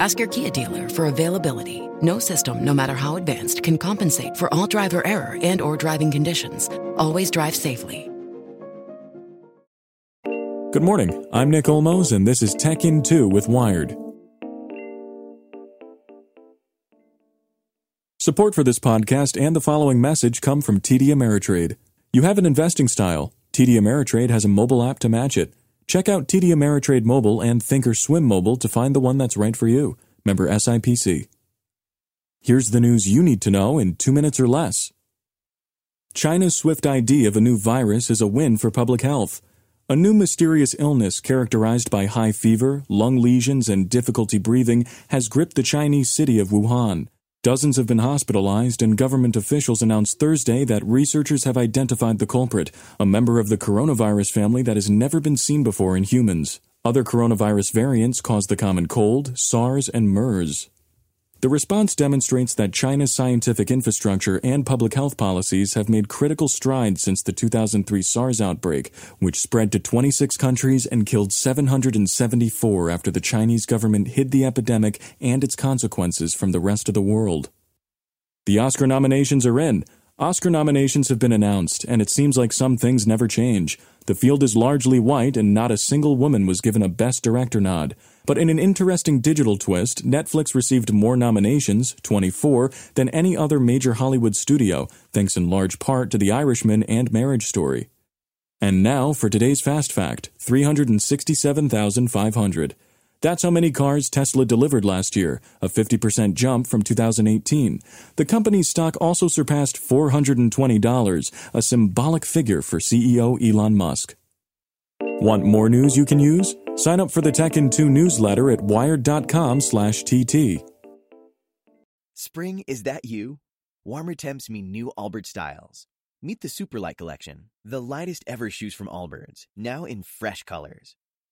Ask your Kia dealer for availability. No system, no matter how advanced, can compensate for all driver error and or driving conditions. Always drive safely. Good morning. I'm Nick Olmos, and this is Tech in 2 with Wired. Support for this podcast and the following message come from TD Ameritrade. You have an investing style. TD Ameritrade has a mobile app to match it. Check out TD Ameritrade Mobile and Thinkorswim Mobile to find the one that's right for you. Member SIPC. Here's the news you need to know in two minutes or less. China's swift ID of a new virus is a win for public health. A new mysterious illness characterized by high fever, lung lesions, and difficulty breathing has gripped the Chinese city of Wuhan. Dozens have been hospitalized, and government officials announced Thursday that researchers have identified the culprit, a member of the coronavirus family that has never been seen before in humans. Other coronavirus variants cause the common cold, SARS, and MERS. The response demonstrates that China's scientific infrastructure and public health policies have made critical strides since the 2003 SARS outbreak, which spread to 26 countries and killed 774 after the Chinese government hid the epidemic and its consequences from the rest of the world. The Oscar nominations are in. Oscar nominations have been announced, and it seems like some things never change. The field is largely white, and not a single woman was given a Best Director nod. But in an interesting digital twist, Netflix received more nominations, 24, than any other major Hollywood studio, thanks in large part to The Irishman and Marriage Story. And now for today's Fast Fact 367,500. That's how many cars Tesla delivered last year, a 50% jump from 2018. The company's stock also surpassed $420, a symbolic figure for CEO Elon Musk. Want more news you can use? Sign up for the Tech in 2 newsletter at wired.com/tt. Spring, is that you? Warmer temps mean new Allbirds styles. Meet the Superlight Collection, the lightest ever shoes from Allbirds, now in fresh colors.